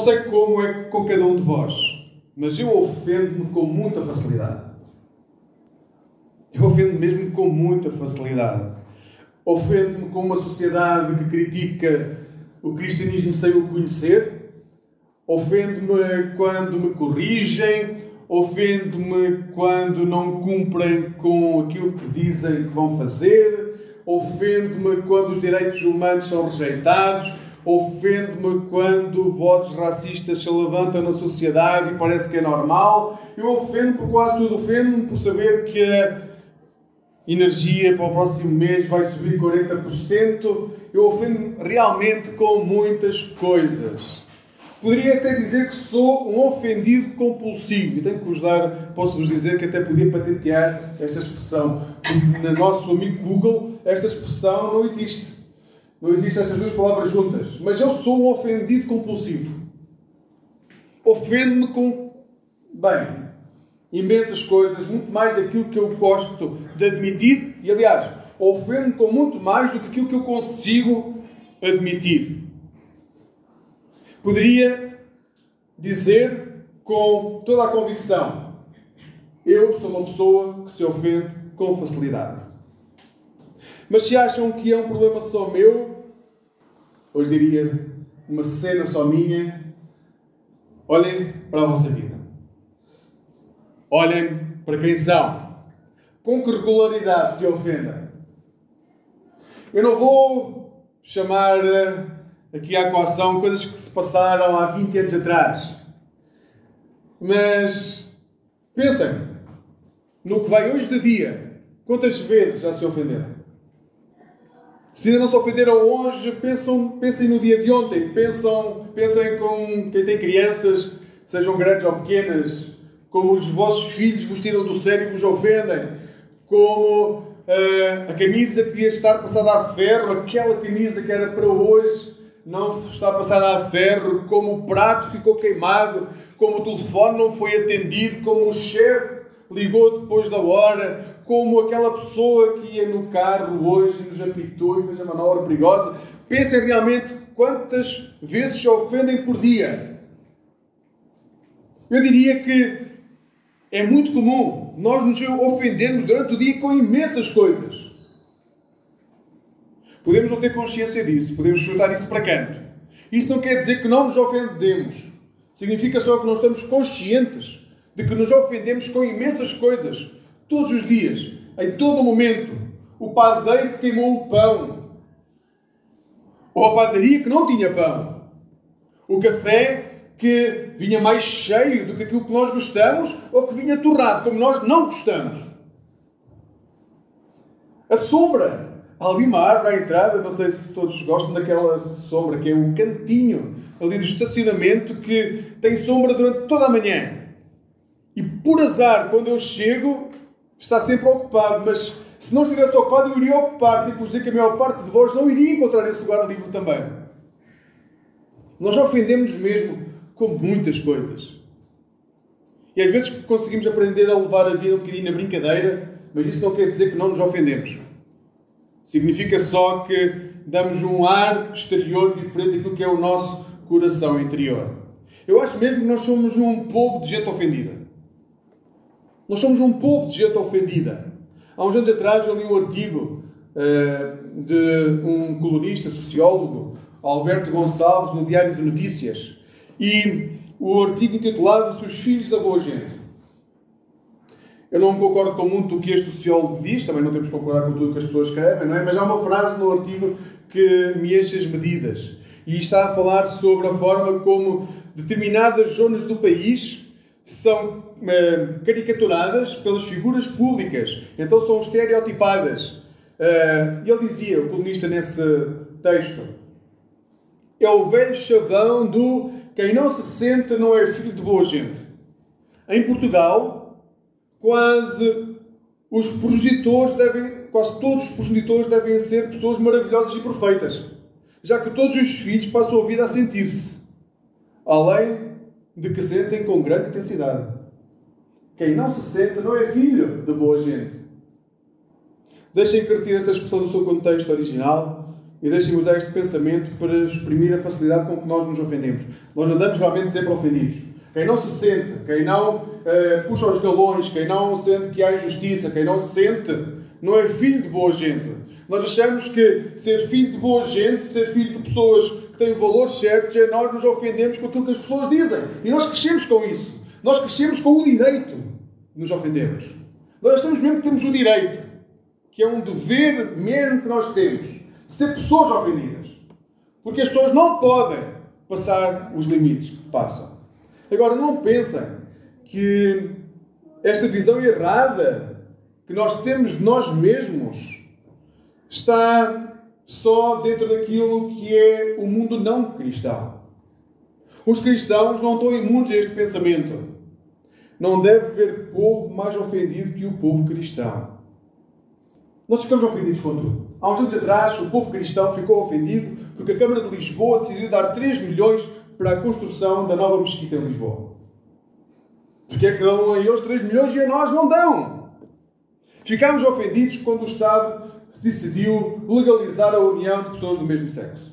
Não sei como é com cada um de vós, mas eu ofendo-me com muita facilidade. Eu ofendo-me mesmo com muita facilidade. Ofendo-me com uma sociedade que critica o cristianismo sem o conhecer. Ofendo-me quando me corrigem. Ofendo-me quando não cumprem com aquilo que dizem que vão fazer. Ofendo-me quando os direitos humanos são rejeitados ofendo-me quando vozes racistas se levantam na sociedade e parece que é normal. Eu ofendo por quase tudo. Ofendo-me por saber que a energia para o próximo mês vai subir 40%. Eu ofendo-me realmente com muitas coisas. Poderia até dizer que sou um ofendido compulsivo. E tenho que vos dar, posso-vos dizer que até podia patentear esta expressão. Porque no nosso amigo Google, esta expressão não existe. Não existem essas duas palavras juntas. Mas eu sou um ofendido compulsivo. Ofendo-me com. Bem, imensas coisas, muito mais daquilo que eu gosto de admitir. E, aliás, ofendo-me com muito mais do que aquilo que eu consigo admitir. Poderia dizer com toda a convicção: eu sou uma pessoa que se ofende com facilidade. Mas se acham que é um problema só meu, hoje diria uma cena só minha, olhem para a vossa vida. Olhem para quem são. Com que regularidade se ofendem. Eu não vou chamar eh, aqui à equação coisas que se passaram há 20 anos atrás. Mas pensem no que vai hoje de dia. Quantas vezes já se ofenderam? Se ainda não se ofenderam hoje, pensam, pensem no dia de ontem. Pensam, pensem com quem tem crianças, sejam grandes ou pequenas, como os vossos filhos vos tiram do sério e vos ofendem, como uh, a camisa que devia estar passada a ferro, aquela camisa que era para hoje não está passada a ferro, como o prato ficou queimado, como o telefone não foi atendido, como o chefe ligou depois da hora, como aquela pessoa que ia no carro hoje e nos apitou e fez a manobra perigosa. Pensem realmente quantas vezes se ofendem por dia. Eu diria que é muito comum nós nos ofendermos durante o dia com imensas coisas. Podemos não ter consciência disso, podemos chutar isso para canto. Isso não quer dizer que não nos ofendemos. Significa só que não estamos conscientes de que nos ofendemos com imensas coisas, todos os dias, em todo o momento. O padeiro que queimou o pão, ou a padaria que não tinha pão, o café que vinha mais cheio do que aquilo que nós gostamos, ou que vinha torrado, como nós não gostamos. A sombra, ali uma árvore à entrada, não sei se todos gostam daquela sombra, que é o cantinho ali do estacionamento que tem sombra durante toda a manhã. E por azar, quando eu chego, está sempre ocupado. Mas se não estivesse ocupado, eu iria ocupar. Tipo, dizer que a maior parte de vós não iria encontrar esse lugar livre também. Nós ofendemos mesmo com muitas coisas. E às vezes conseguimos aprender a levar a vida um bocadinho na brincadeira, mas isso não quer dizer que não nos ofendemos. Significa só que damos um ar exterior diferente daquilo que é o nosso coração interior. Eu acho mesmo que nós somos um povo de gente ofendida. Nós somos um povo de gente ofendida. Há uns anos atrás eu li um artigo uh, de um colunista, sociólogo, Alberto Gonçalves, no Diário de Notícias. E o artigo intitulava-se Os Filhos da Boa Gente. Eu não concordo com muito do que este sociólogo diz, também não temos que concordar com tudo que as pessoas escrevem, não é? Mas há uma frase no artigo que me enche as medidas. E está a falar sobre a forma como determinadas zonas do país são uh, caricaturadas pelas figuras públicas, então são estereotipadas. Uh, ele dizia, o colunista nesse texto, é o velho chavão do quem não se sente não é filho de boa gente. Em Portugal, quase os progenitores devem, quase todos os progenitores devem ser pessoas maravilhosas e perfeitas, já que todos os filhos passam a vida a sentir-se, além de que sentem com grande intensidade. Quem não se sente não é filho de boa gente. Deixem que retire esta expressão do seu contexto original E deixem-me usar este pensamento para exprimir a facilidade com que nós nos ofendemos. Nós andamos realmente sempre ofendidos. Quem não se sente, quem não uh, puxa os galões, quem não sente que há injustiça, quem não se sente, não é filho de boa gente. Nós achamos que ser filho de boa gente, ser filho de pessoas que têm valores certos, é nós nos ofendemos com aquilo que as pessoas dizem. E nós crescemos com isso. Nós crescemos com o direito de nos ofendermos. Nós achamos mesmo que temos o direito, que é um dever mesmo que nós temos, de ser pessoas ofendidas. Porque as pessoas não podem passar os limites que passam. Agora, não pensem que esta visão errada que nós temos de nós mesmos está só dentro daquilo que é o mundo não cristão. Os cristãos não estão imunes a este pensamento. Não deve haver povo mais ofendido que o povo cristão. Nós ficamos ofendidos com tudo. Há uns anos atrás, o povo cristão ficou ofendido porque a Câmara de Lisboa decidiu dar 3 milhões para a construção da nova mesquita em Lisboa. Porque é que dão a eles 3 milhões e a nós não dão? Ficámos ofendidos quando o Estado decidiu legalizar a união de pessoas do mesmo sexo.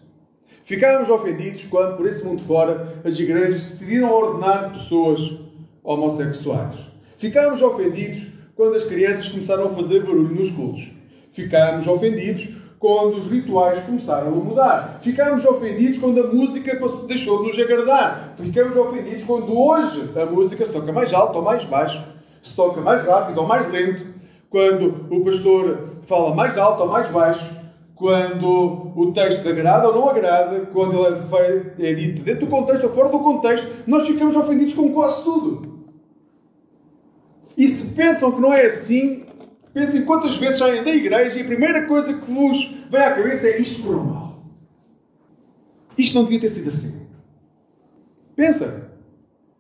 Ficámos ofendidos quando, por esse mundo fora, as igrejas decidiram ordenar pessoas homossexuais. Ficámos ofendidos quando as crianças começaram a fazer barulho nos cultos. Ficámos ofendidos quando os rituais começaram a mudar. Ficámos ofendidos quando a música deixou de nos agradar. Ficámos ofendidos quando hoje a música se toca mais alto ou mais baixo, se toca mais rápido ou mais lento, quando o pastor fala mais alto ou mais baixo, quando o texto agrada ou não agrada, quando ele é, feito, é dito dentro do contexto ou fora do contexto, nós ficamos ofendidos com quase tudo. E se pensam que não é assim, pensem quantas vezes saem da igreja e a primeira coisa que vos vem à cabeça é isto correu mal. Isto não devia ter sido assim. Pensa.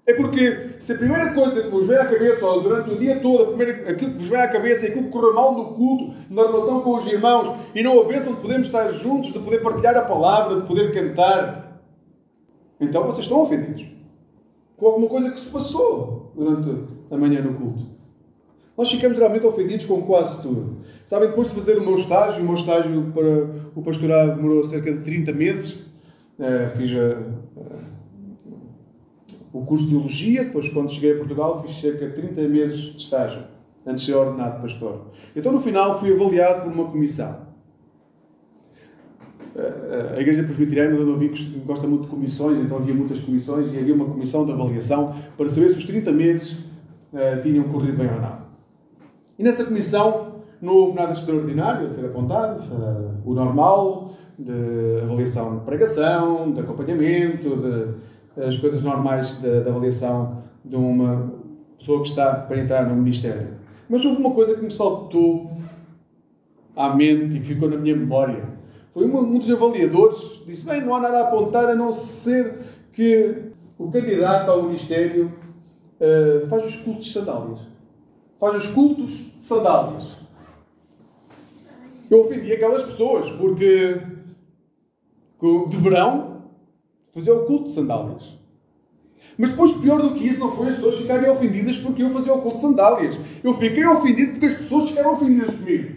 É porque se a primeira coisa que vos vem à cabeça, ou durante o dia todo, primeira, aquilo que vos vem à cabeça é aquilo que correu mal no culto, na relação com os irmãos, e não a bênção de podermos estar juntos, de poder partilhar a palavra, de poder cantar, então vocês estão ofendidos com alguma coisa que se passou durante a manhã no culto. Nós ficamos realmente ofendidos com quase tudo. Sabem, depois de fazer o meu estágio, o meu estágio para o pastorado demorou cerca de 30 meses, uh, fiz a o curso de Teologia, depois, quando cheguei a Portugal, fiz cerca de 30 meses de estágio, antes de ser ordenado pastor. Então, no final, fui avaliado por uma comissão. A Igreja Presbiteriana de onde eu gosta muito de comissões, então havia muitas comissões e havia uma comissão de avaliação para saber se os 30 meses uh, tinham corrido bem ou não. E nessa comissão não houve nada extraordinário a ser apontado, uh, o normal de avaliação de pregação, de acompanhamento, de as coisas normais da, avaliação de uma pessoa que está para entrar no Ministério. Mas houve uma coisa que me saltou à mente e ficou na minha memória. Foi um, um dos avaliadores disse: Bem, não há nada a apontar a não ser que o candidato ao Ministério uh, faz os cultos de sandálias. Faz os cultos de sandálias. Eu ofendi aquelas pessoas porque de verão Fazia o culto de sandálias. Mas depois, pior do que isso, não foi as pessoas ficarem ofendidas porque eu fazia o culto de sandálias. Eu fiquei ofendido porque as pessoas ficaram ofendidas comigo.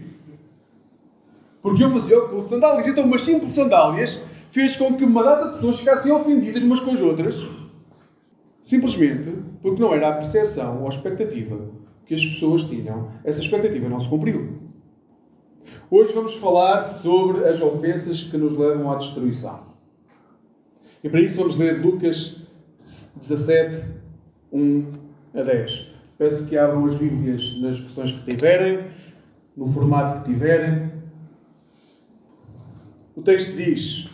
Porque eu fazia o culto de sandálias. Então, umas simples sandálias fez com que uma data de pessoas ficassem ofendidas umas com as outras. Simplesmente porque não era a percepção ou a expectativa que as pessoas tinham. Essa expectativa não se cumpriu. Hoje vamos falar sobre as ofensas que nos levam à destruição. E para isso vamos ler Lucas 17, 1 a 10. Peço que abram as Bíblias nas versões que tiverem, no formato que tiverem. O texto diz: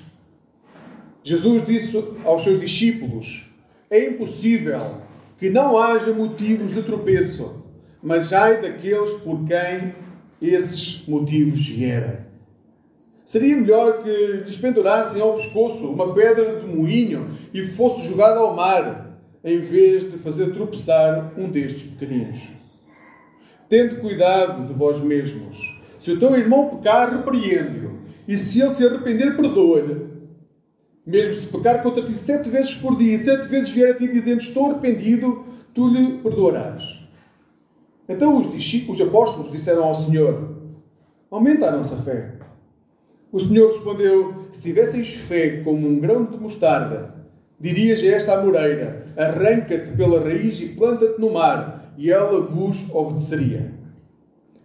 Jesus disse aos seus discípulos: É impossível que não haja motivos de tropeço, mas ai daqueles por quem esses motivos vierem. Seria melhor que lhes pendurassem ao pescoço uma pedra de moinho e fosse jogada ao mar, em vez de fazer tropeçar um destes pequeninos. Tende cuidado de vós mesmos. Se o teu irmão pecar, repreende-o. E se ele se arrepender, perdoa-lhe. Mesmo se pecar contra ti sete vezes por dia e sete vezes vier a ti dizendo estou arrependido, tu lhe perdoarás. Então os discípulos, os apóstolos disseram ao Senhor, aumenta a nossa fé. O Senhor respondeu: Se tivesseis fé como um grão de mostarda, dirias a esta amoreira: Arranca-te pela raiz e planta-te no mar, e ela vos obedeceria.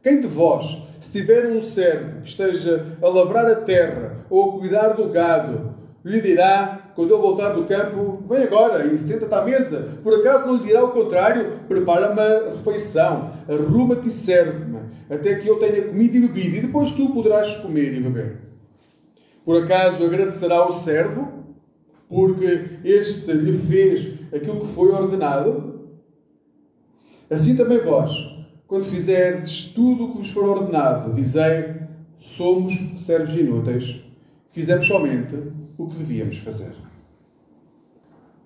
Quem de vós, se tiver um servo que esteja a lavrar a terra ou a cuidar do gado, lhe dirá, quando ele voltar do campo, vem agora e senta-te à mesa. Por acaso não lhe dirá o contrário? Prepara-me a refeição, arruma-te e serve-me, até que eu tenha comido e bebido, e depois tu poderás comer e beber. Por acaso agradecerá o servo, porque este lhe fez aquilo que foi ordenado? Assim também vós, quando fizerdes tudo o que vos for ordenado, dizei: somos servos inúteis, fizemos somente o que devíamos fazer.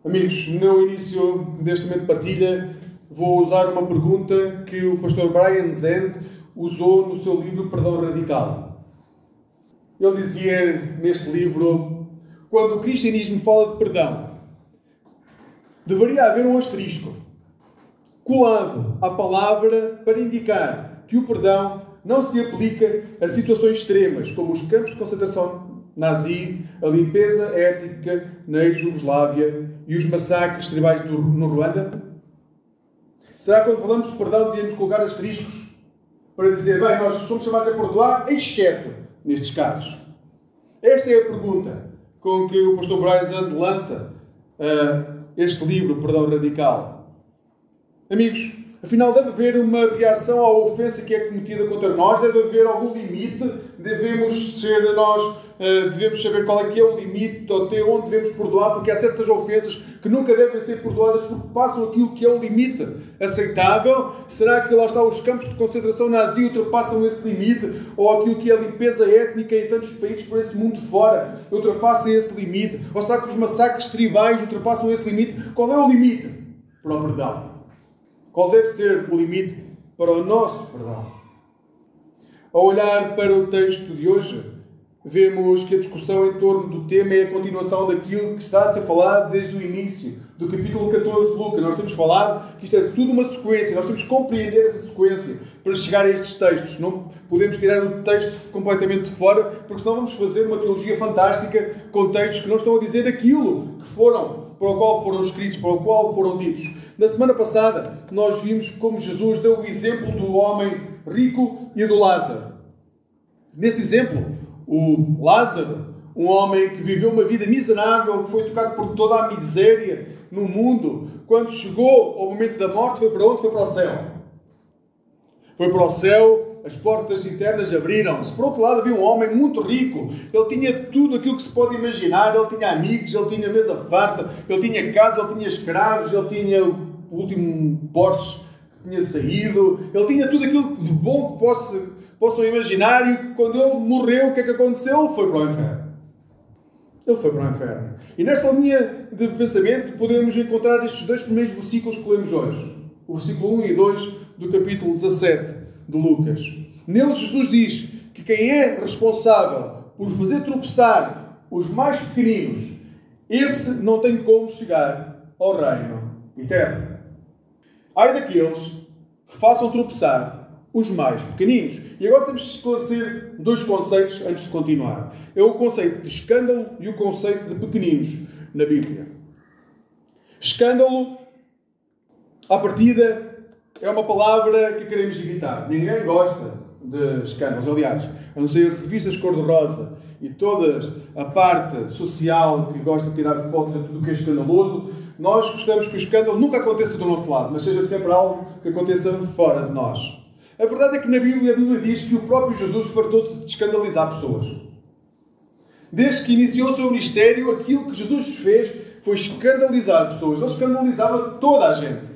Amigos, no início deste momento de partilha, vou usar uma pergunta que o pastor Brian Zend usou no seu livro Perdão Radical. Ele dizia neste livro: quando o cristianismo fala de perdão, deveria haver um asterisco colado à palavra para indicar que o perdão não se aplica a situações extremas, como os campos de concentração nazi, a limpeza étnica na ex-Jugoslávia e os massacres tribais no, no Ruanda? Será que quando falamos de perdão devíamos colocar asteriscos para dizer, bem, nós somos chamados a perdoar, exceto nestes casos? Esta é a pergunta com que o pastor Brian Zand lança uh, este livro, Perdão Radical. Amigos, Afinal, deve haver uma reação à ofensa que é cometida contra nós, deve haver algum limite, devemos ser nós, eh, devemos saber qual é que é o limite, até onde devemos perdoar, porque há certas ofensas que nunca devem ser perdoadas porque passam aquilo que é o limite aceitável. Será que lá está os campos de concentração nazi ultrapassam esse limite? Ou aquilo que é a limpeza étnica em tantos países por esse mundo fora ultrapassam esse limite? Ou será que os massacres tribais ultrapassam esse limite? Qual é o limite para o perdão? Qual deve ser o limite para o nosso perdão? Ao olhar para o texto de hoje, vemos que a discussão em torno do tema é a continuação daquilo que está a ser falado desde o início do capítulo 14 de Lucas. Nós temos falado que isto é tudo uma sequência, nós temos que compreender essa sequência para chegar a estes textos. Não podemos tirar o texto completamente de fora, porque senão vamos fazer uma teologia fantástica com textos que não estão a dizer aquilo que foram, para o qual foram escritos, para o qual foram ditos. Na semana passada, nós vimos como Jesus deu o exemplo do homem rico e do Lázaro. Nesse exemplo, o Lázaro, um homem que viveu uma vida miserável, que foi tocado por toda a miséria no mundo, quando chegou ao momento da morte, foi para onde? Foi para o céu. Foi para o céu, as portas internas abriram-se. Por outro lado, havia um homem muito rico. Ele tinha tudo aquilo que se pode imaginar. Ele tinha amigos, ele tinha mesa farta, ele tinha casa, ele tinha escravos, ele tinha o último Porsche que tinha saído, ele tinha tudo aquilo de bom que possa, possam imaginar e quando ele morreu, o que é que aconteceu? Ele foi para o inferno. Ele foi para o inferno. E nesta linha de pensamento podemos encontrar estes dois primeiros versículos que lemos hoje. O versículo 1 e 2 do capítulo 17 de Lucas. Neles Jesus diz que quem é responsável por fazer tropeçar os mais pequeninos, esse não tem como chegar ao reino eterno. Ai daqueles que façam tropeçar os mais pequeninos. E agora temos de esclarecer dois conceitos antes de continuar. É o conceito de escândalo e o conceito de pequeninos na Bíblia. Escândalo, à partida, é uma palavra que queremos evitar. Ninguém gosta de escândalos. Aliás, a não ser as revistas cor-de-rosa e toda a parte social que gosta de tirar fotos de tudo o que é escandaloso, nós gostamos que o escândalo nunca aconteça do nosso lado, mas seja sempre algo que aconteça fora de nós. A verdade é que na Bíblia, a Bíblia diz que o próprio Jesus fartou-se de escandalizar pessoas. Desde que iniciou o seu ministério, aquilo que Jesus fez foi escandalizar pessoas. Ele escandalizava toda a gente.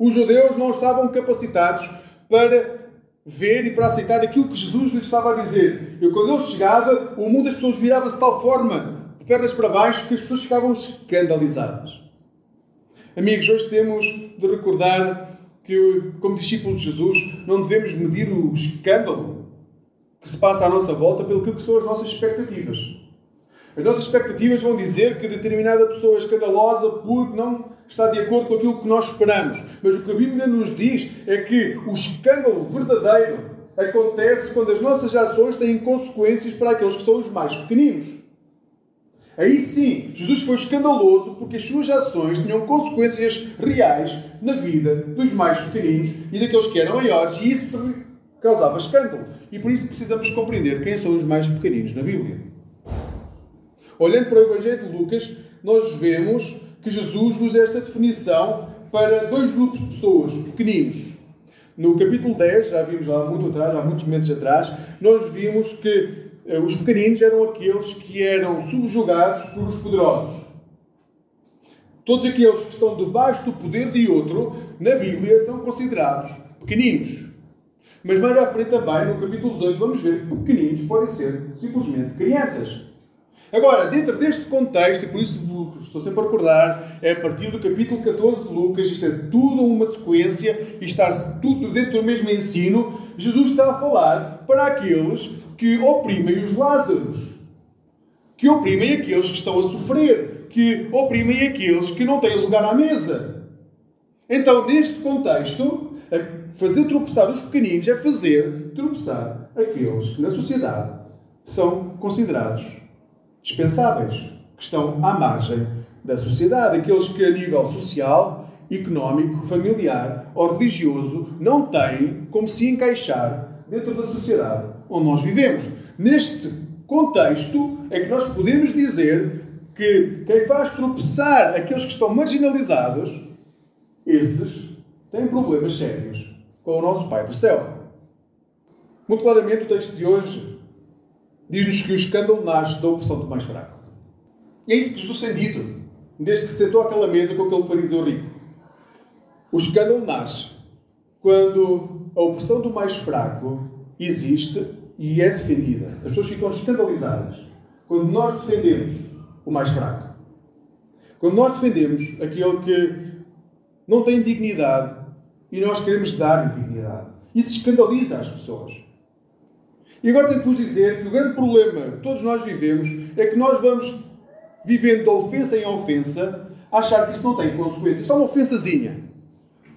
Os judeus não estavam capacitados para ver e para aceitar aquilo que Jesus lhes estava a dizer. E quando ele chegava, o mundo das pessoas virava-se de tal forma, de pernas para baixo, que as pessoas ficavam escandalizadas. Amigos, hoje temos de recordar que, como discípulos de Jesus, não devemos medir o escândalo que se passa à nossa volta pelo que são as nossas expectativas. As nossas expectativas vão dizer que determinada pessoa é escandalosa porque não está de acordo com aquilo que nós esperamos. Mas o que a Bíblia nos diz é que o escândalo verdadeiro acontece quando as nossas ações têm consequências para aqueles que são os mais pequeninos. Aí sim, Jesus foi escandaloso porque as suas ações tinham consequências reais na vida dos mais pequeninos e daqueles que eram maiores, e isso causava escândalo. E por isso precisamos compreender quem são os mais pequeninos na Bíblia. Olhando para o Evangelho de Lucas, nós vemos que Jesus usa esta definição para dois grupos de pessoas pequeninos. No capítulo 10, já vimos lá muito atrás, há muitos meses atrás, nós vimos que eh, os pequeninos eram aqueles que eram subjugados por os poderosos. Todos aqueles que estão debaixo do poder de outro, na Bíblia, são considerados pequeninos. Mas mais à frente também, no capítulo 18, vamos ver que pequeninos podem ser simplesmente crianças. Agora, dentro deste contexto, e por isso estou sempre a recordar, é a partir do capítulo 14 de Lucas, isto é tudo uma sequência, e está tudo dentro do mesmo ensino, Jesus está a falar para aqueles que oprimem os Lázaros, que oprimem aqueles que estão a sofrer, que oprimem aqueles que não têm lugar à mesa. Então, neste contexto, fazer tropeçar os pequeninos é fazer tropeçar aqueles que na sociedade são considerados dispensáveis, que estão à margem da sociedade, aqueles que a nível social, económico, familiar ou religioso não têm como se encaixar dentro da sociedade onde nós vivemos. Neste contexto é que nós podemos dizer que quem faz tropeçar aqueles que estão marginalizados, esses têm problemas sérios com o nosso Pai do céu. Muito claramente, o texto de hoje diz-nos que o escândalo nasce da opressão do mais fraco. E é isso que Jesus tem dito, desde que se sentou àquela mesa com aquele fariseu rico. O escândalo nasce quando a opressão do mais fraco existe e é defendida. As pessoas ficam escandalizadas quando nós defendemos o mais fraco. Quando nós defendemos aquele que não tem dignidade e nós queremos dar-lhe dignidade. Isso escandaliza as pessoas. E agora tenho que vos dizer que o grande problema que todos nós vivemos é que nós vamos vivendo de ofensa em ofensa, achar que isso não tem consequências. Só uma ofensazinha.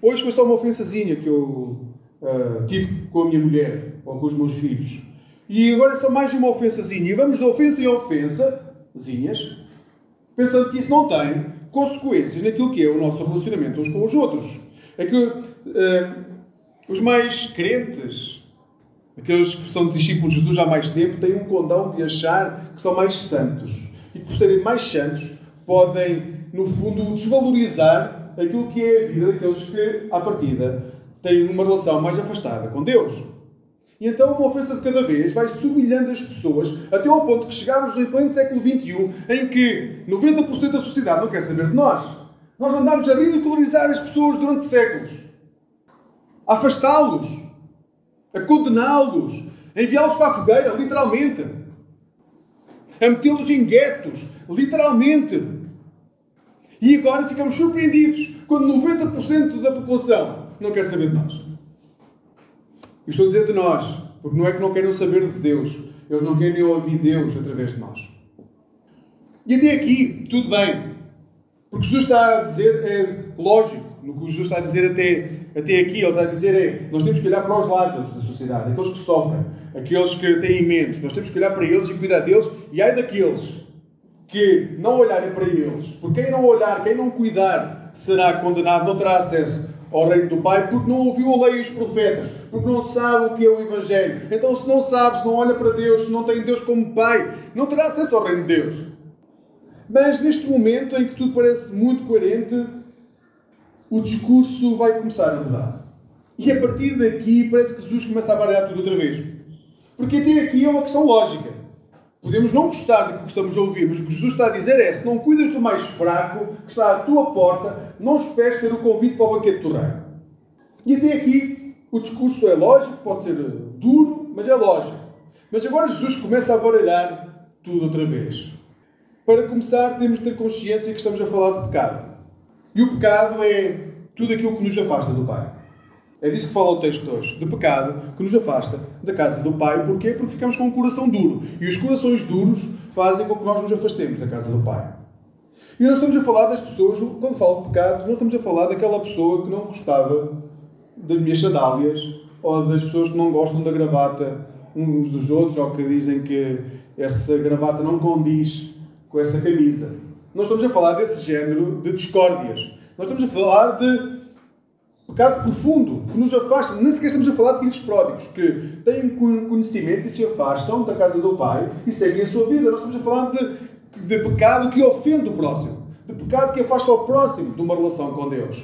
Hoje foi só uma ofensazinha que eu uh, tive com a minha mulher ou com os meus filhos. E agora é só mais uma ofensazinha. E vamos de ofensa em ofensazinhas, pensando que isso não tem consequências naquilo que é o nosso relacionamento uns com os outros. É que uh, os mais crentes Aqueles que são discípulos de Jesus há mais tempo têm um condão de achar que são mais santos. E por serem mais santos, podem, no fundo, desvalorizar aquilo que é a vida daqueles que, à partida, têm uma relação mais afastada com Deus. E então, uma ofensa de cada vez vai humilhando as pessoas até ao ponto que chegamos em pleno século XXI em que 90% da sociedade não quer saber de nós. Nós andamos a ridicularizar as pessoas durante séculos, a afastá-los a condená-los, a enviá-los para a fogueira, literalmente, a metê-los em guetos, literalmente. E agora ficamos surpreendidos quando 90% da população não quer saber de nós. Estou a dizer de nós, porque não é que não queiram saber de Deus, eles não querem ouvir Deus através de nós. E até aqui, tudo bem. Porque Jesus está a dizer, é lógico, no que Jesus está a dizer até até aqui, ele está a dizer é, nós temos que olhar para os Lázaros da sociedade, aqueles que sofrem, aqueles que têm menos, nós temos que olhar para eles e cuidar deles, e ai daqueles que não olharem para eles, porque quem não olhar, quem não cuidar, será condenado, não terá acesso ao reino do Pai, porque não ouviu a lei e os profetas, porque não sabe o que é o Evangelho. Então, se não sabe, se não olha para Deus, se não tem Deus como Pai, não terá acesso ao reino de Deus. Mas neste momento em que tudo parece muito coerente, o discurso vai começar a mudar. E a partir daqui parece que Jesus começa a baralhar tudo outra vez. Porque até aqui é uma questão lógica. Podemos não gostar do que estamos a ouvir, mas o que Jesus está a dizer é: se não cuidas do mais fraco, que está à tua porta, não esperes ter o convite para o banquete do rei. E até aqui o discurso é lógico, pode ser duro, mas é lógico. Mas agora Jesus começa a baralhar tudo outra vez. Para começar, temos de ter consciência que estamos a falar de pecado. E o pecado é tudo aquilo que nos afasta do Pai. É disso que fala o texto hoje. De pecado que nos afasta da casa do Pai. Porquê? Porque ficamos com um coração duro. E os corações duros fazem com que nós nos afastemos da casa do Pai. E nós estamos a falar das pessoas, quando falo de pecado, não estamos a falar daquela pessoa que não gostava das minhas sandálias ou das pessoas que não gostam da gravata uns dos outros, ou que dizem que essa gravata não condiz com essa camisa. Nós estamos a falar desse género de discórdias. Nós estamos a falar de pecado profundo, que nos afasta. Nem sequer estamos a falar de filhos pródigos, que têm conhecimento e se afastam da casa do Pai e seguem a sua vida. Nós estamos a falar de, de pecado que ofende o próximo, de pecado que afasta o próximo de uma relação com Deus.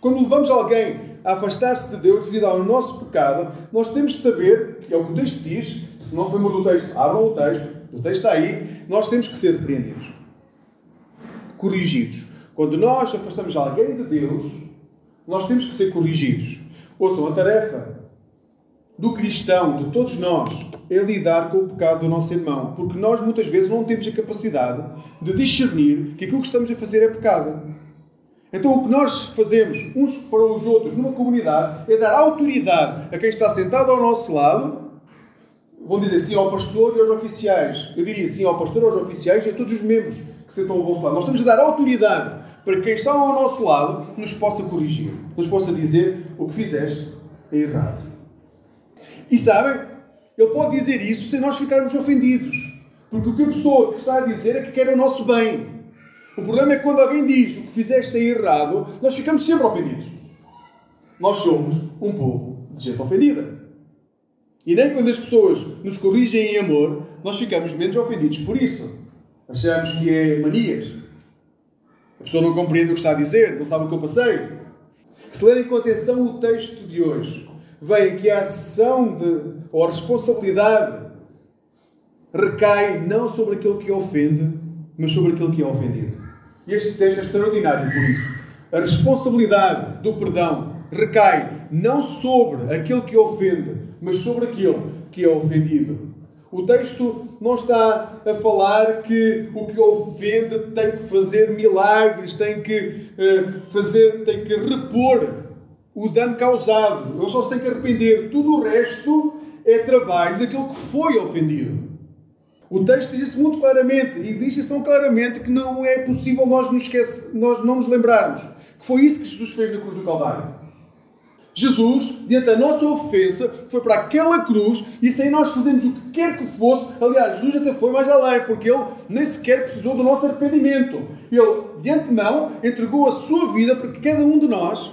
Quando levamos alguém a afastar-se de Deus devido ao nosso pecado, nós temos de saber, que é o que o texto diz, se não lembram do texto, abram o texto, o texto está aí, nós temos que ser repreendidos, corrigidos. Quando nós afastamos alguém de Deus, nós temos que ser corrigidos. Ouçam, a tarefa do cristão, de todos nós, é lidar com o pecado do nosso irmão. Porque nós muitas vezes não temos a capacidade de discernir que aquilo que estamos a fazer é pecado. Então o que nós fazemos uns para os outros numa comunidade é dar autoridade a quem está sentado ao nosso lado. Vão dizer sim ao pastor e aos oficiais. Eu diria sim ao pastor, aos oficiais e a todos os membros que sentam ao vosso lado. Nós temos de dar autoridade para que quem está ao nosso lado nos possa corrigir, nos possa dizer o que fizeste é errado. E sabem, ele pode dizer isso sem nós ficarmos ofendidos. Porque o que a pessoa que está a dizer é que quer o nosso bem. O problema é que quando alguém diz o que fizeste é errado, nós ficamos sempre ofendidos. Nós somos um povo de gente ofendida. E nem quando as pessoas nos corrigem em amor, nós ficamos menos ofendidos por isso. Achamos que é manias. A pessoa não compreende o que está a dizer, não sabe o que eu passei. Se lerem com atenção o texto de hoje, veem que a ação de, ou a responsabilidade recai não sobre aquele que ofende, mas sobre aquele que é ofendido. Este texto é extraordinário por isso. A responsabilidade do perdão recai não sobre aquele que ofende, mas sobre aquele que é ofendido. O texto não está a falar que o que ofende tem que fazer milagres, tem que uh, fazer, tem que repor o dano causado. Ele só se tem que arrepender. Tudo o resto é trabalho daquele que foi ofendido. O texto diz isso muito claramente e diz isso tão claramente que não é possível nós, nos esquece, nós não nos lembrarmos que foi isso que Jesus fez na cruz do Calvário. Jesus, diante da nossa ofensa, foi para aquela cruz e sem nós fazermos o que quer que fosse, aliás, Jesus até foi mais além, porque ele nem sequer precisou do nosso arrependimento. Ele, de antemão, entregou a sua vida para que cada um de nós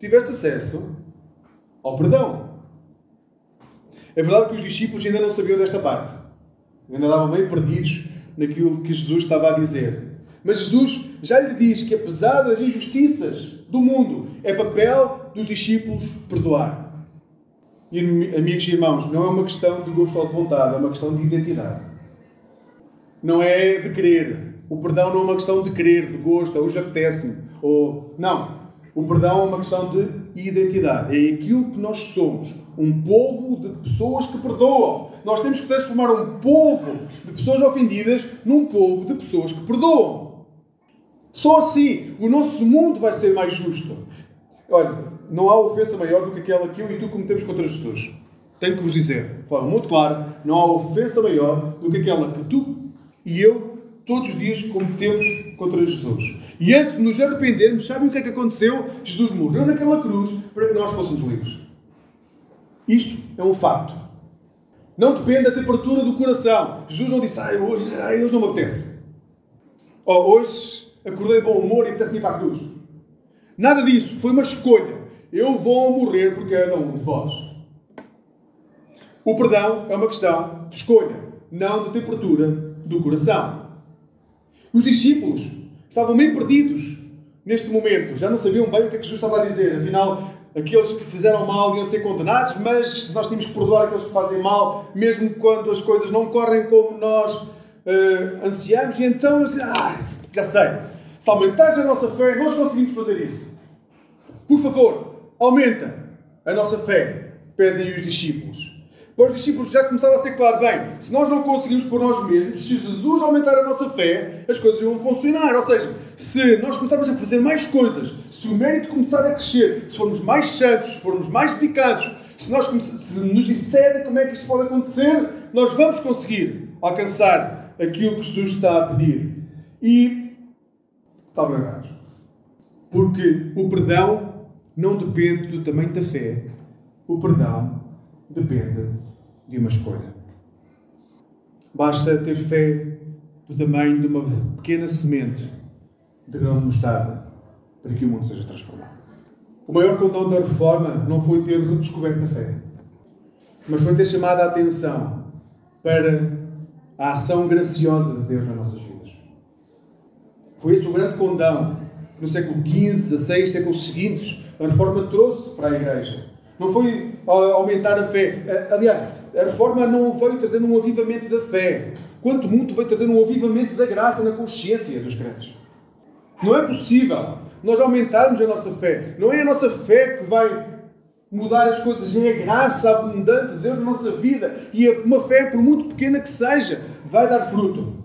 tivesse acesso ao perdão. É verdade que os discípulos ainda não sabiam desta parte ainda estavam meio perdidos naquilo que Jesus estava a dizer. Mas Jesus já lhe diz que, apesar das injustiças do mundo, é papel dos discípulos perdoar. E, amigos e irmãos, não é uma questão de gosto ou de vontade, é uma questão de identidade. Não é de querer. O perdão não é uma questão de querer, de gosto, hoje apetece-me. Ou... Não. O perdão é uma questão de identidade. É aquilo que nós somos. Um povo de pessoas que perdoam. Nós temos que transformar um povo de pessoas ofendidas num povo de pessoas que perdoam. Só assim o nosso mundo vai ser mais justo. Olha, não há ofensa maior do que aquela que eu e tu cometemos contra Jesus. Tenho que vos dizer, de forma muito clara, não há ofensa maior do que aquela que tu e eu todos os dias cometemos contra Jesus. E antes de nos arrependermos, sabem o que é que aconteceu? Jesus morreu naquela cruz para que nós fôssemos livres. Isto é um facto. Não depende da temperatura do coração. Jesus não disse, ai, hoje, ai, hoje não me apetece. Ou hoje acordei de bom humor e apetece-me para a cruz. Nada disso. Foi uma escolha. Eu vou morrer por cada um de vós. O perdão é uma questão de escolha, não de temperatura do coração. Os discípulos estavam meio perdidos neste momento, já não sabiam bem o que é que Jesus estava a dizer. Afinal, aqueles que fizeram mal iam ser condenados, mas nós temos que perdoar aqueles que fazem mal, mesmo quando as coisas não correm como nós uh, ansiamos. E então, ah, já sei, se aumentares a nossa fé, nós conseguimos fazer isso. Por favor, aumenta a nossa fé, pedem os discípulos. Para os discípulos já começava a ser claro, bem, se nós não conseguimos por nós mesmos, se Jesus aumentar a nossa fé, as coisas vão funcionar. Ou seja, se nós começarmos a fazer mais coisas, se o mérito começar a crescer, se formos mais santos, se formos mais dedicados, se, nós, se nos disserem como é que isto pode acontecer, nós vamos conseguir alcançar aquilo que Jesus está a pedir. E estavam errados. Porque o perdão não depende do tamanho da fé, O perdão depende de uma escolha. Basta ter fé do tamanho de uma pequena semente de grão de mostarda para que o mundo seja transformado. O maior condão da reforma não foi ter redescoberto a fé, mas foi ter chamado a atenção para a ação graciosa de Deus nas nossas vidas. Foi esse o grande condão no século XV, XVI, séculos seguintes, a reforma trouxe para a Igreja. Não foi aumentar a fé. Aliás, a reforma não veio trazendo um avivamento da fé. Quanto muito veio trazendo um avivamento da graça na consciência dos crentes. Não é possível nós aumentarmos a nossa fé. Não é a nossa fé que vai mudar as coisas, é a graça abundante de Deus na nossa vida. E é uma fé, por muito pequena que seja, vai dar fruto.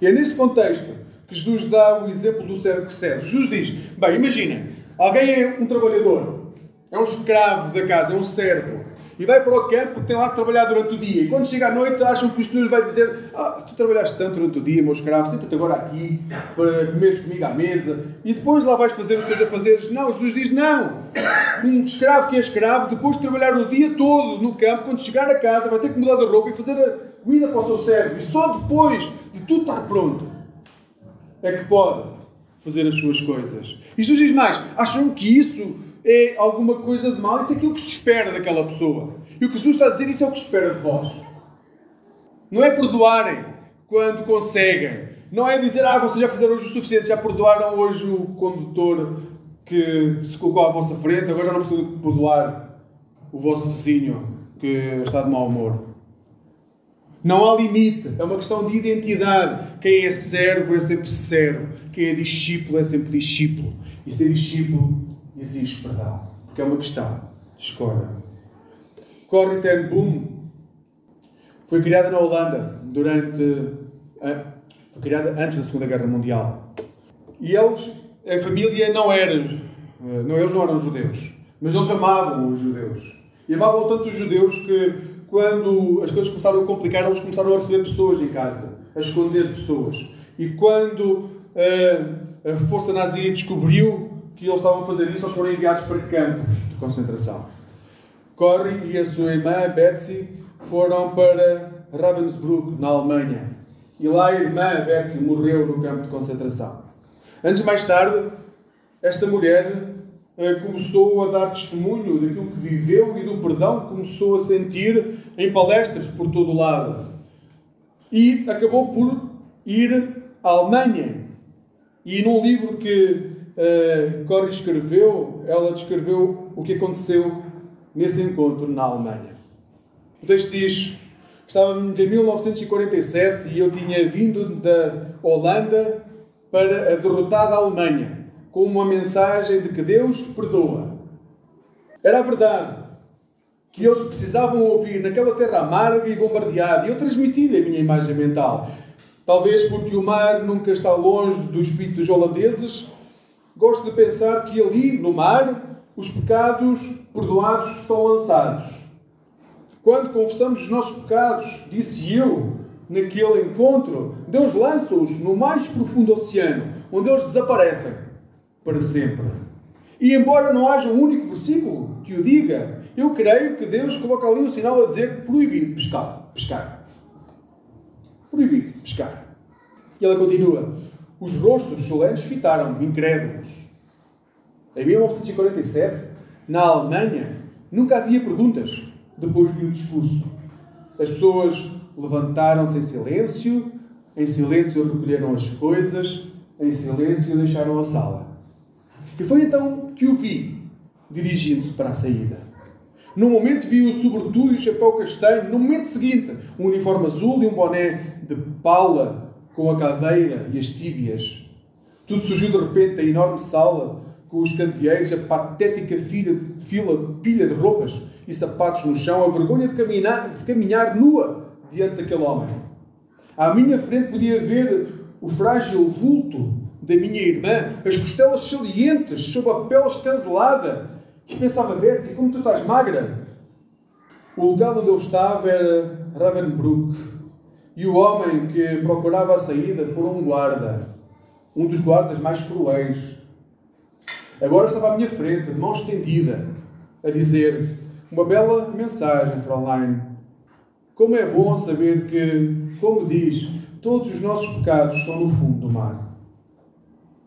E é neste contexto que Jesus dá o exemplo do servo que serve. Jesus diz: Bem, imagina, alguém é um trabalhador, é um escravo da casa, é um servo e vai para o campo tem lá que trabalhar durante o dia. E quando chega à noite, acham que o senhor vai dizer: Ah, tu trabalhaste tanto durante o dia, meu escravo, senta-te agora aqui para comeres comigo à mesa e depois lá vais fazer os teus afazeres. Não, Jesus diz: Não. Um escravo que é escravo, depois de trabalhar o dia todo no campo, quando chegar a casa, vai ter que mudar de roupa e fazer a comida para o seu servo. E só depois de tudo estar pronto é que pode fazer as suas coisas. E Jesus diz mais: Acham que isso é alguma coisa de mal, isso é aquilo que se espera daquela pessoa. E o que Jesus está a dizer, isso é o que se espera de vós. Não é perdoarem quando conseguem. Não é dizer, ah, vocês já fizeram hoje o suficiente, já perdoaram hoje o condutor que se colocou à vossa frente, agora já não precisam perdoar o vosso vizinho que está de mau humor. Não há limite, é uma questão de identidade. Quem é servo é sempre servo, quem é discípulo é sempre discípulo. E ser discípulo exige perdão. Porque é uma questão de escolha. Corrie ten Boom foi criada na Holanda durante. Foi criada antes da Segunda Guerra Mundial. E eles, a família não era. Não, eles não eram judeus. Mas eles amavam os judeus. E amavam tanto os judeus que, quando as coisas começaram a complicar, eles começaram a receber pessoas em casa, a esconder pessoas. E quando a, a força nazi descobriu que eles estavam a fazer isso, eles foram enviados para campos de concentração. Corrie e a sua irmã Betsy foram para Ravensbrück, na Alemanha. E lá a irmã Betsy morreu no campo de concentração. Antes mais tarde, esta mulher eh, começou a dar testemunho daquilo que viveu e do perdão que começou a sentir em palestras por todo o lado. E acabou por ir à Alemanha. E num livro que uh, Corrie escreveu, ela descreveu o que aconteceu nesse encontro na Alemanha. O texto diz: estávamos em 1947 e eu tinha vindo da Holanda para a derrotada Alemanha com uma mensagem de que Deus perdoa. Era a verdade que eles precisavam ouvir naquela terra amarga e bombardeada e eu transmiti-lhe a minha imagem mental. Talvez porque o mar nunca está longe dos holandeses, gosto de pensar que ali, no mar, os pecados perdoados são lançados. Quando confessamos os nossos pecados, disse eu, naquele encontro, Deus lança-os no mais profundo oceano, onde eles desaparecem para sempre. E embora não haja um único versículo que o diga, eu creio que Deus coloca ali um sinal a dizer proibido pescar. pescar. Proibido pescar. E ela continua: os rostos solenes fitaram, incrédulos. Em 1947, na Alemanha, nunca havia perguntas depois de um discurso. As pessoas levantaram-se em silêncio, em silêncio recolheram as coisas, em silêncio deixaram a sala. E foi então que o vi, dirigindo-se para a saída. No momento vi o sobretudo e o chapéu castanho. No momento seguinte, um uniforme azul e um boné de paula com a cadeira e as tíbias. Tudo surgiu de repente a enorme sala, com os candeeiros, a patética fila, fila, pilha de roupas e sapatos no chão, a vergonha de caminhar, de caminhar nua diante daquele homem. À minha frente podia ver o frágil vulto da minha irmã, as costelas salientes sob a pele escancelada. E pensava, Betty, como tu estás magra? O lugar onde eu estava era Ravenbrook, e o homem que procurava a saída foi um guarda, um dos guardas mais cruéis. Agora estava à minha frente, de mão estendida, a dizer uma bela mensagem, Fraulein. Como é bom saber que, como diz, todos os nossos pecados estão no fundo do mar.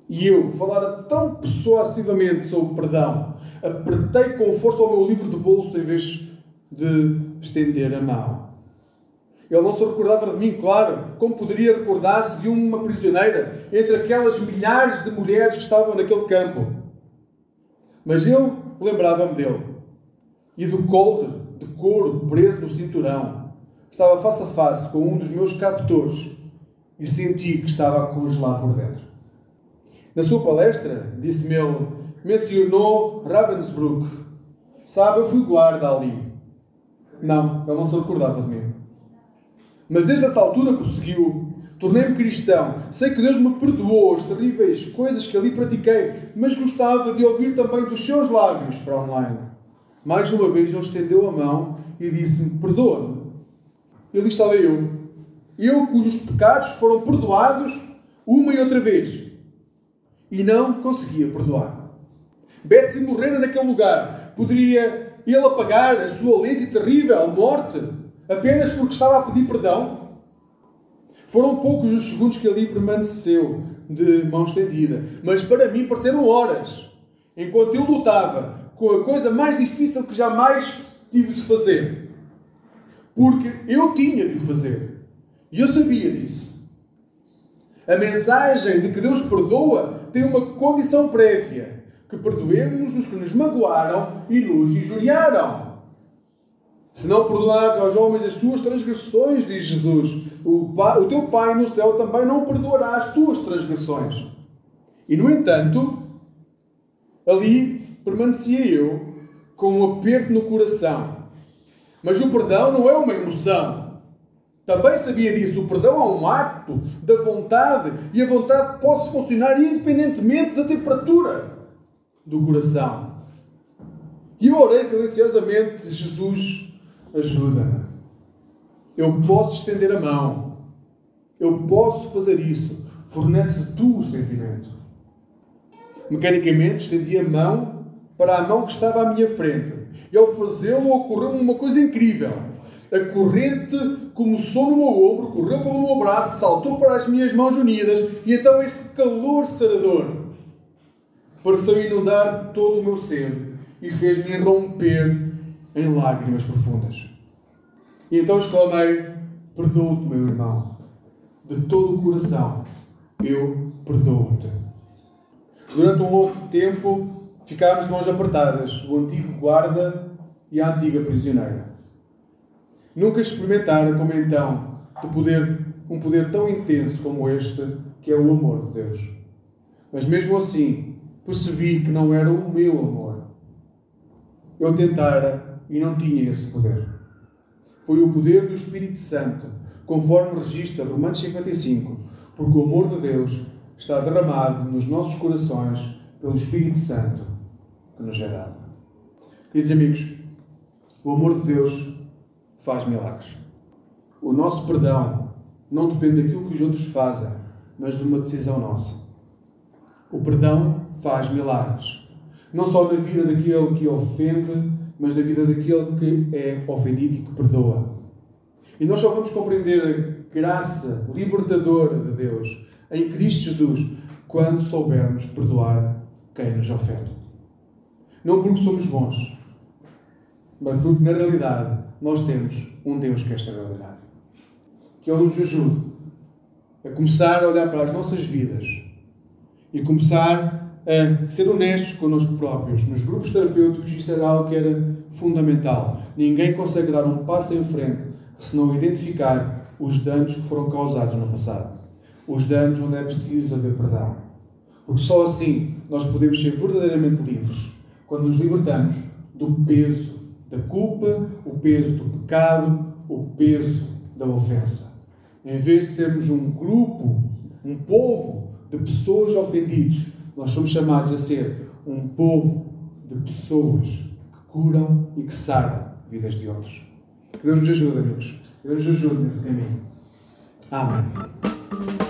E eu, que falara tão persuasivamente sobre perdão, apertei com força o meu livro de bolso em vez de estender a mão. Ele não se recordava de mim, claro, como poderia recordar-se de uma prisioneira entre aquelas milhares de mulheres que estavam naquele campo. Mas eu lembrava-me dele e do coldre de couro preso no cinturão. Estava face a face com um dos meus captores e senti que estava a congelar por dentro. Na sua palestra, disse-me ele, mencionou Ravensbrück. Sabe, eu fui guarda ali. Não, ele não se recordava de mim. Mas desde essa altura prosseguiu. Tornei-me cristão. Sei que Deus me perdoou as terríveis coisas que ali pratiquei, mas gostava de ouvir também dos seus lábios, Fraulein. Mais uma vez ele estendeu a mão e disse-me: Perdoa-me. Ali estava eu. Eu cujos pecados foram perdoados uma e outra vez. E não conseguia perdoar. Betsy morrera naquele lugar. Poderia ele apagar a sua lenta e terrível morte apenas porque estava a pedir perdão? Foram poucos os segundos que ali permaneceu de mão estendida, mas para mim pareceram horas, enquanto eu lutava com a coisa mais difícil que jamais tive de fazer. Porque eu tinha de o fazer. E eu sabia disso. A mensagem de que Deus perdoa tem uma condição prévia: que perdoemos os que nos magoaram e nos injuriaram. Se não perdoares aos homens as suas transgressões, diz Jesus, o, pai, o teu Pai no céu também não perdoará as tuas transgressões. E, no entanto, ali permanecia eu com um aperto no coração. Mas o perdão não é uma emoção. Também sabia disso. O perdão é um ato da vontade. E a vontade pode funcionar independentemente da temperatura do coração. E eu orei silenciosamente, Jesus, ajuda-me. Eu posso estender a mão. Eu posso fazer isso. Fornece tu o sentimento. Mecanicamente estendi a mão para a mão que estava à minha frente. E ao fazê-lo ocorreu uma coisa incrível. A corrente começou no meu ombro, correu pelo meu braço, saltou para as minhas mãos unidas, e então este calor sarador pareceu inundar todo o meu ser e fez-me romper em lágrimas profundas. E então exclamei: Perdoo-te, meu irmão, de todo o coração, eu perdoo-te. Durante um longo tempo ficámos de mãos apertadas, o antigo guarda e a antiga prisioneira. Nunca experimentaram como então de poder, um poder tão intenso como este, que é o amor de Deus. Mas mesmo assim, percebi que não era o meu amor. Eu tentara e não tinha esse poder. Foi o poder do Espírito Santo, conforme registra Romanos 55, porque o amor de Deus está derramado nos nossos corações pelo Espírito Santo que nos é dado. Queridos amigos, o amor de Deus faz milagres. O nosso perdão não depende daquilo que os outros fazem, mas de uma decisão nossa. O perdão faz milagres. Não só na vida daquele que ofende, mas na vida daquele que é ofendido e que perdoa. E nós só vamos compreender a graça libertadora de Deus em Cristo Jesus quando soubermos perdoar quem nos ofende. Não porque somos bons, mas porque na realidade nós temos um Deus que é extraordinário. Que Ele nos ajude a começar a olhar para as nossas vidas e começar a ser honestos connosco próprios. Nos grupos terapêuticos, isso era algo que era fundamental. Ninguém consegue dar um passo em frente se não identificar os danos que foram causados no passado. Os danos onde é preciso haver perdão. Porque só assim nós podemos ser verdadeiramente livres. Quando nos libertamos do peso da culpa, o peso do pecado, o peso da ofensa. Em vez de sermos um grupo, um povo de pessoas ofendidas, nós somos chamados a ser um povo de pessoas que curam e que saram vidas de outros. Que Deus nos ajude, amigos. Que Deus nos ajude nesse caminho. Amém.